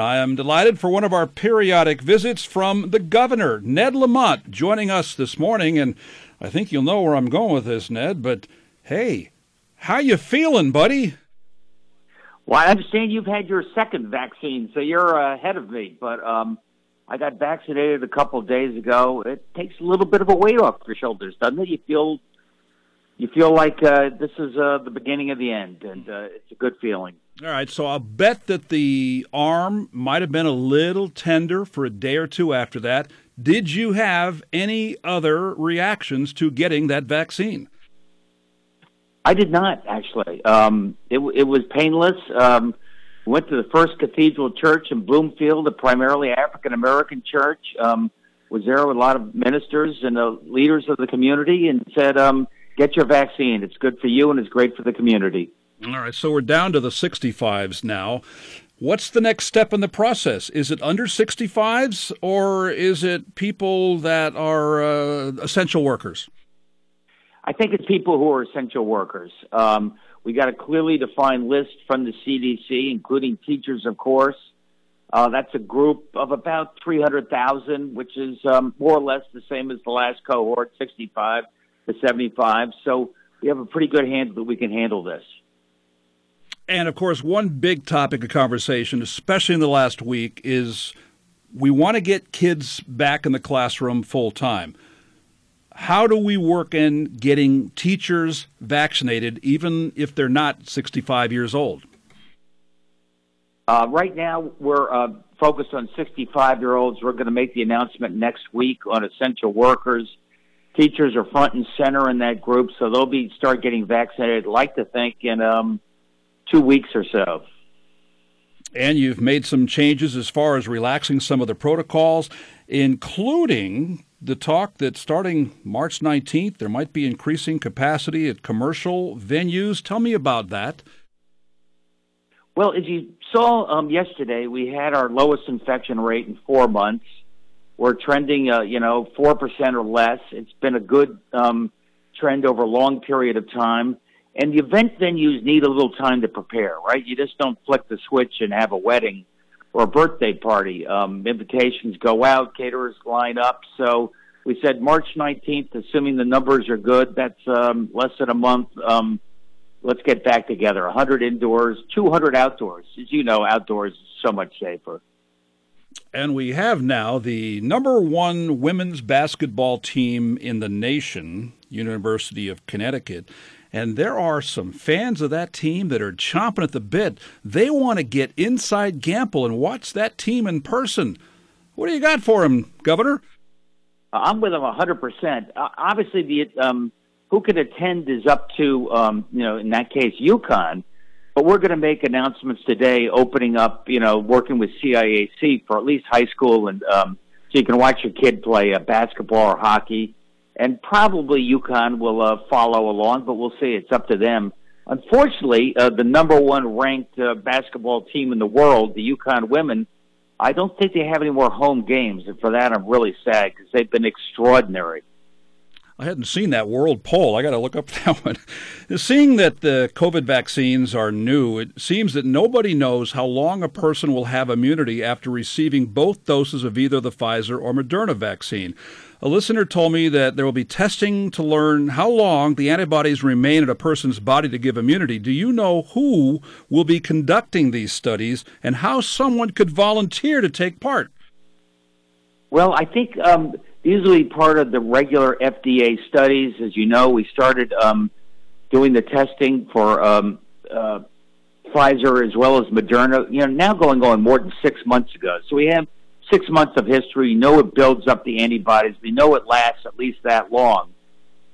I am delighted for one of our periodic visits from the governor, Ned Lamont, joining us this morning. And I think you'll know where I'm going with this, Ned. But hey, how you feeling, buddy? Well, I understand you've had your second vaccine, so you're ahead of me. But um, I got vaccinated a couple of days ago. It takes a little bit of a weight off your shoulders, doesn't it? You feel you feel like uh, this is uh, the beginning of the end, and uh, it's a good feeling. All right, so I'll bet that the arm might have been a little tender for a day or two after that. Did you have any other reactions to getting that vaccine? I did not actually. Um, it, it was painless. Um, went to the First Cathedral Church in Bloomfield, a primarily African American church. Um, was there with a lot of ministers and uh, leaders of the community, and said, um, "Get your vaccine. It's good for you, and it's great for the community." All right, so we're down to the 65s now. What's the next step in the process? Is it under 65s, or is it people that are uh, essential workers? I think it's people who are essential workers. Um, we got a clearly defined list from the CDC, including teachers, of course. Uh, that's a group of about 300,000, which is um, more or less the same as the last cohort, 65 to 75. So we have a pretty good handle that we can handle this. And of course, one big topic of conversation, especially in the last week, is we want to get kids back in the classroom full time. How do we work in getting teachers vaccinated, even if they're not 65 years old? Uh, right now, we're uh, focused on 65 year olds. We're going to make the announcement next week on essential workers. Teachers are front and center in that group, so they'll be start getting vaccinated. I'd like to think in um, two weeks or so. And you've made some changes as far as relaxing some of the protocols, including the talk that starting March 19th, there might be increasing capacity at commercial venues. Tell me about that. Well, as you saw um, yesterday, we had our lowest infection rate in four months. We're trending, uh, you know, 4% or less. It's been a good um, trend over a long period of time. And the event venues need a little time to prepare, right? You just don't flick the switch and have a wedding or a birthday party. Um, invitations go out, caterers line up. So we said March 19th, assuming the numbers are good. That's um, less than a month. Um, let's get back together. 100 indoors, 200 outdoors. As you know, outdoors is so much safer. And we have now the number one women's basketball team in the nation, University of Connecticut. And there are some fans of that team that are chomping at the bit. They want to get inside Gampel and watch that team in person. What do you got for them, Governor? I'm with them 100%. Uh, obviously, the um, who can attend is up to, um, you know, in that case, UConn. But we're going to make announcements today, opening up, you know, working with CIAC for at least high school, and um, so you can watch your kid play uh, basketball or hockey and probably UConn will uh, follow along, but we'll see. It's up to them. Unfortunately, uh, the number one ranked uh, basketball team in the world, the UConn women, I don't think they have any more home games, and for that I'm really sad because they've been extraordinary. I hadn't seen that world poll. I got to look up that one. Seeing that the COVID vaccines are new, it seems that nobody knows how long a person will have immunity after receiving both doses of either the Pfizer or Moderna vaccine. A listener told me that there will be testing to learn how long the antibodies remain in a person's body to give immunity. Do you know who will be conducting these studies and how someone could volunteer to take part? Well, I think um, be part of the regular FDA studies. As you know, we started um, doing the testing for um, uh, Pfizer as well as Moderna. You know, now going on more than six months ago. So we have six months of history. We know it builds up the antibodies. We know it lasts at least that long.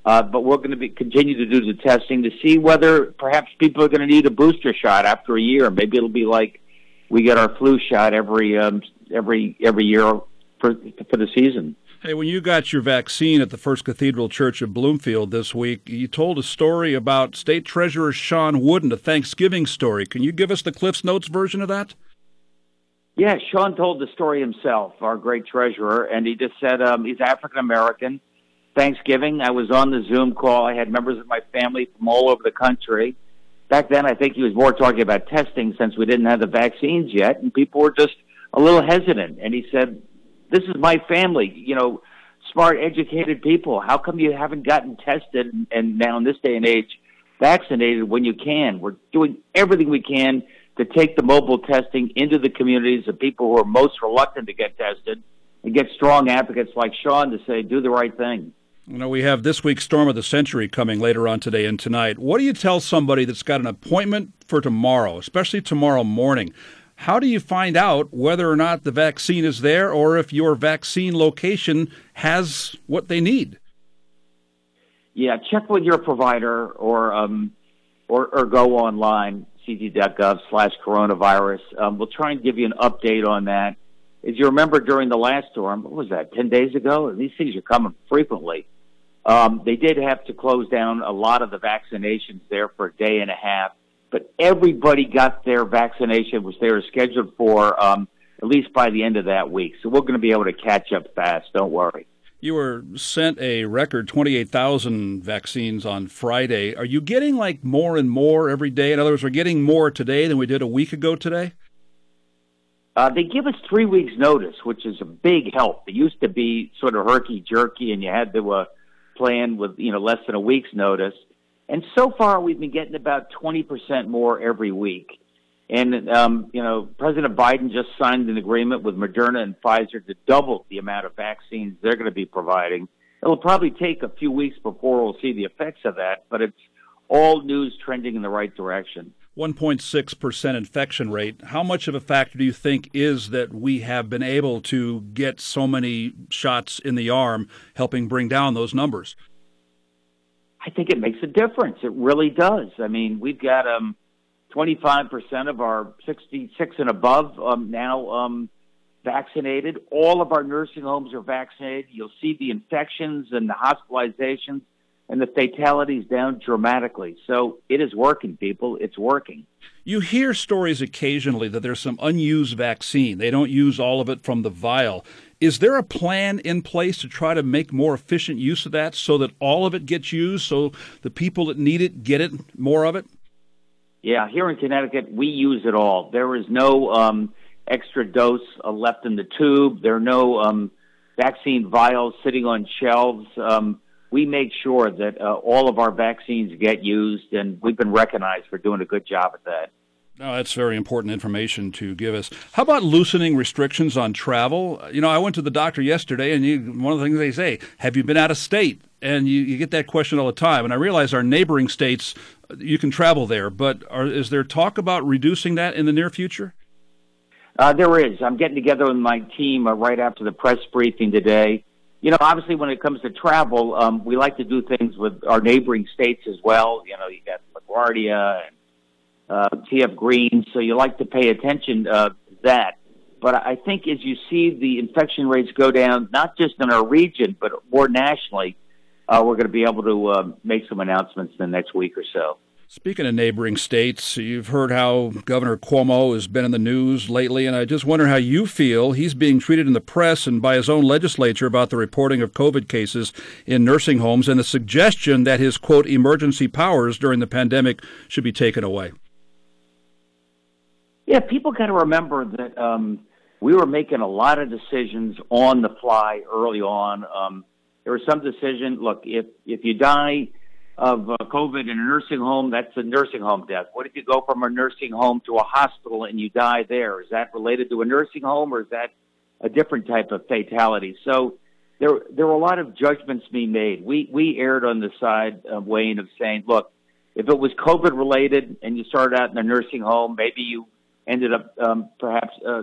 Uh, but we're going to be, continue to do the testing to see whether perhaps people are going to need a booster shot after a year. Maybe it'll be like we get our flu shot every um, every every year for for the season. Hey, when you got your vaccine at the First Cathedral Church of Bloomfield this week, you told a story about State Treasurer Shawn Wooden, a Thanksgiving story. Can you give us the Cliff's Notes version of that? Yeah, Shawn told the story himself, our great treasurer, and he just said um, he's African American. Thanksgiving, I was on the Zoom call. I had members of my family from all over the country. Back then, I think he was more talking about testing since we didn't have the vaccines yet, and people were just a little hesitant, and he said, "This is my family. You know, smart, educated people. How come you haven't gotten tested and now in this day and age vaccinated when you can? We're doing everything we can." to take the mobile testing into the communities of people who are most reluctant to get tested and get strong advocates like Shawn to say, do the right thing. You know, we have this week's Storm of the Century coming later on today and tonight. What do you tell somebody that's got an appointment for tomorrow, especially tomorrow morning? How do you find out whether or not the vaccine is there or if your vaccine location has what they need? Yeah, check with your provider or um, or, or go online, ct.gov slash coronavirus. Um, we'll try and give you an update on that. As you remember during the last storm, what was that, 10 days ago? These things are coming frequently. Um, they did have to close down a lot of the vaccinations there for a day and a half, but everybody got their vaccination, which they were scheduled for um, at least by the end of that week. So we're going to be able to catch up fast. Don't worry. You were sent a record 28,000 vaccines on Friday. Are you getting like more and more every day? In other words, we're getting more today than we did a week ago today? Uh, they give us three weeks' notice, which is a big help. It used to be sort of herky jerky, and you had to uh, plan with you know less than a week's notice. And so far, we've been getting about 20% more every week. And, um, you know, President Biden just signed an agreement with Moderna and Pfizer to double the amount of vaccines they're going to be providing. It'll probably take a few weeks before we'll see the effects of that, but it's all news trending in the right direction. 1.6% infection rate. How much of a factor do you think is that we have been able to get so many shots in the arm, helping bring down those numbers? I think it makes a difference. It really does. I mean, we've got um, 25% of our 66 and above um, now um, vaccinated. All of our nursing homes are vaccinated. You'll see the infections and the hospitalizations and the fatalities down dramatically. So it is working, people. It's working. You hear stories occasionally that there's some unused vaccine. They don't use all of it from the vial. Is there a plan in place to try to make more efficient use of that so that all of it gets used so the people that need it get it more of it? Yeah, here in Connecticut, we use it all. There is no um, extra dose uh, left in the tube. There are no um, vaccine vials sitting on shelves. Um, we make sure that uh, all of our vaccines get used, and we've been recognized for doing a good job at that. No, that's very important information to give us. How about loosening restrictions on travel? You know, I went to the doctor yesterday, and you, one of the things they say, "Have you been out of state?" And you, you get that question all the time. And I realize our neighboring states, you can travel there, but are, is there talk about reducing that in the near future? Uh, there is. I'm getting together with my team uh, right after the press briefing today you know, obviously, when it comes to travel, um, we like to do things with our neighboring states as well. You know, you got LaGuardia and uh, TF Green, so you like to pay attention uh, to that. But I think as you see the infection rates go down, not just in our region, but more nationally, uh, we're going to be able to uh, make some announcements in the next week or so. Speaking of neighboring states, you've heard how Governor Cuomo has been in the news lately, and I just wonder how you feel he's being treated in the press and by his own legislature about the reporting of COVID cases in nursing homes and the suggestion that his, quote, emergency powers during the pandemic should be taken away. Yeah, people got to remember that um, we were making a lot of decisions on the fly early on. Um, there was some decision, look, if, if you die, of uh, COVID in a nursing home, that's a nursing home death. What if you go from a nursing home to a hospital and you die there? Is that related to a nursing home or is that a different type of fatality? So there, there were a lot of judgments being made. We, we erred on the side of Wayne of saying, look, if it was COVID related and you started out in a nursing home, maybe you ended up um, perhaps uh,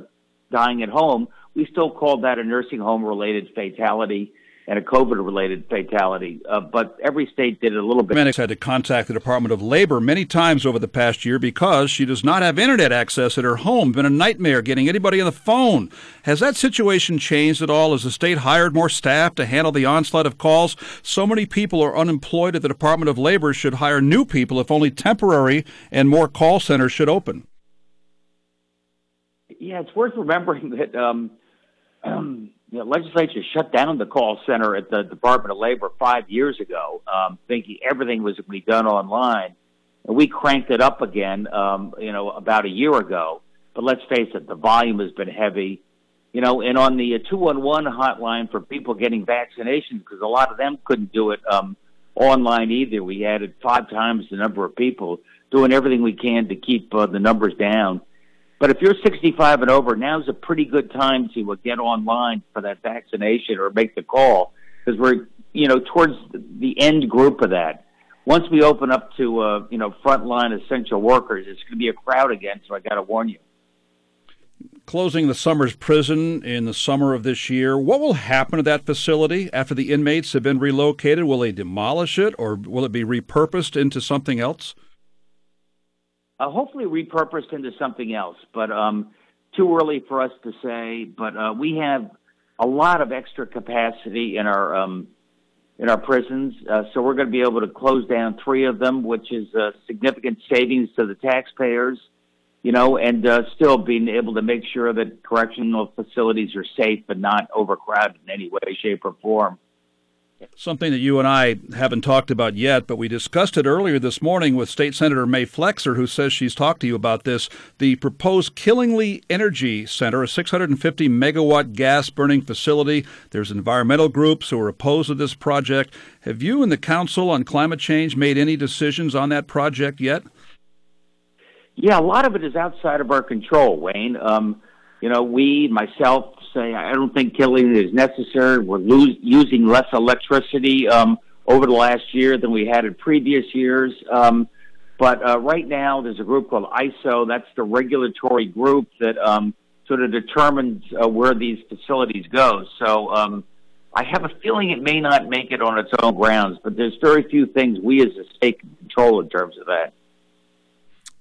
dying at home. We still called that a nursing home related fatality and a COVID related fatality. Uh, but every state did it a little bit. Medics had to contact the Department of Labor many times over the past year because she does not have internet access at her home. Been a nightmare getting anybody on the phone. Has that situation changed at all? Has the state hired more staff to handle the onslaught of calls? So many people are unemployed at the Department of Labor should hire new people if only temporary and more call centers should open. Yeah, it's worth remembering that um, the legislature shut down the call center at the Department of Labor five years ago, um, thinking everything was going to be done online. And we cranked it up again, um, you know, about a year ago. but let's face it, the volume has been heavy. You know, and on the 211 hotline for people getting vaccinations, because a lot of them couldn't do it um, online either. We added five times the number of people doing everything we can to keep uh, the numbers down. But if you're 65 and over, now's a pretty good time to uh, get online for that vaccination or make the call because we're, you know, towards the end group of that. Once we open up to, uh, you know, frontline essential workers, it's going to be a crowd again. So I got to warn you. Closing the Somers prison in the summer of this year, what will happen to that facility after the inmates have been relocated? Will they demolish it or will it be repurposed into something else? Uh, hopefully repurposed into something else. But um, too early for us to say. But uh, we have a lot of extra capacity in our um, in our prisons, uh, so we're going to be able to close down three of them, which is a significant savings to the taxpayers. You know, and uh, still being able to make sure that correctional facilities are safe but not overcrowded in any way, shape, or form. Something that you and I haven't talked about yet, but we discussed it earlier this morning with State Senator Mae Flexer, who says she's talked to you about this. The proposed Killingly Energy Center, a 650 megawatt gas burning facility. There's environmental groups who are opposed to this project. Have you and the Council on Climate Change made any decisions on that project yet? Yeah, a lot of it is outside of our control, Wayne. Um, you know, we, myself, say I don't think killing is necessary. We're lose, using less electricity um, over the last year than we had in previous years. Um, but uh, right now, there's a group called ISO. That's the regulatory group that um, sort of determines uh, where these facilities go. So um, I have a feeling it may not make it on its own grounds, but there's very few things we as a state can control in terms of that.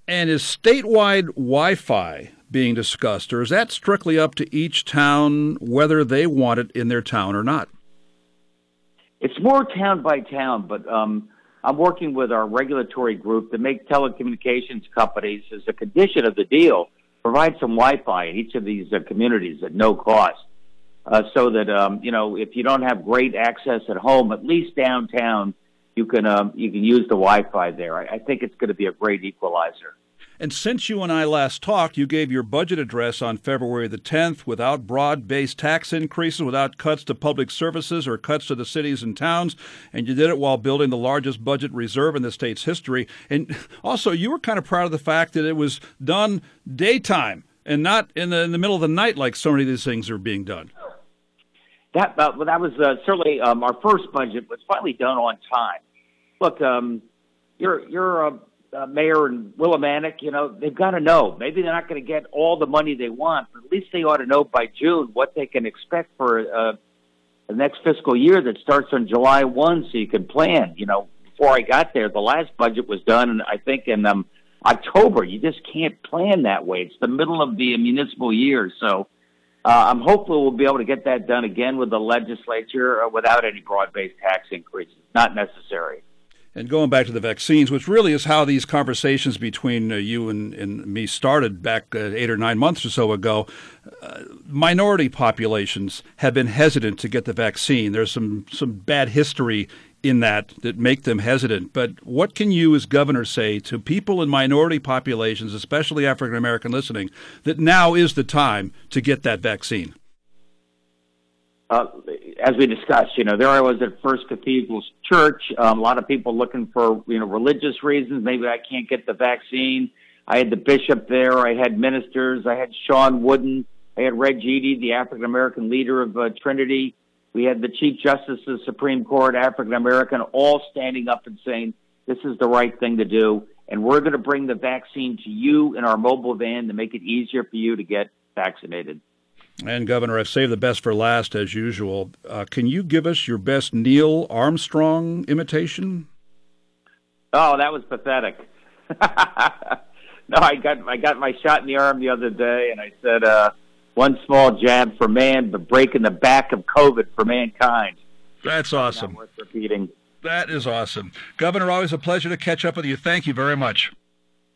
And is statewide Wi Fi being discussed, or is that strictly up to each town whether they want it in their town or not? It's more town by town, but um, I'm working with our regulatory group to make telecommunications companies, as a condition of the deal, provide some Wi-Fi in each of these uh, communities at no cost, uh, so that um, you know if you don't have great access at home, at least downtown, you can um, you can use the Wi-Fi there. I, I think it's going to be a great equalizer. And since you and I last talked, you gave your budget address on February the 10th without broad based tax increases, without cuts to public services or cuts to the cities and towns. And you did it while building the largest budget reserve in the state's history. And also, you were kind of proud of the fact that it was done daytime and not in the, in the middle of the night like so many of these things are being done. That, uh, well, that was uh, certainly um, our first budget was finally done on time. Look, um, you're, you're, uh, uh, mayor and Willimantic, you know, they've got to know. Maybe they're not going to get all the money they want, but at least they ought to know by June what they can expect for uh, the next fiscal year that starts on July 1 so you can plan. You know, before I got there, the last budget was done, and I think, in um, October. You just can't plan that way. It's the middle of the municipal year. So uh, I'm hopeful we'll be able to get that done again with the legislature uh, without any broad based tax increases. Not necessary. And going back to the vaccines, which really is how these conversations between uh, you and, and, me started back uh, eight or nine months or so ago, uh, minority populations have been hesitant to get the vaccine. There's some, some bad history in that that make them hesitant. But what can you, as governor, say to people in minority populations, especially African American listening, that now is the time to get that vaccine? Uh, as we discussed, you know, there I was at First Cathedral Church. Um, a lot of people looking for, you know, religious reasons. Maybe I can't get the vaccine. I had the bishop there. I had ministers. I had Shawn Wooden. I had Red Jeedy, the African American leader of uh, Trinity. We had the Chief Justice of the Supreme Court, African American, all standing up and saying, this is the right thing to do. And we're going to bring the vaccine to you in our mobile van to make it easier for you to get vaccinated. And Governor, I've saved the best for last as usual. Uh, can you give us your best Neil Armstrong imitation? Oh, that was pathetic. no, I got I got my shot in the arm the other day, and I said, uh, "One small jab for man, but breaking the back of COVID for mankind." That's awesome. Not worth repeating. That is awesome, Governor. Always a pleasure to catch up with you. Thank you very much.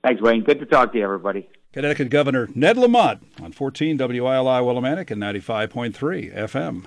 Thanks, Wayne. Good to talk to you, everybody. Connecticut Governor Ned Lamont on 14 WILI Willimantic and 95.3 FM.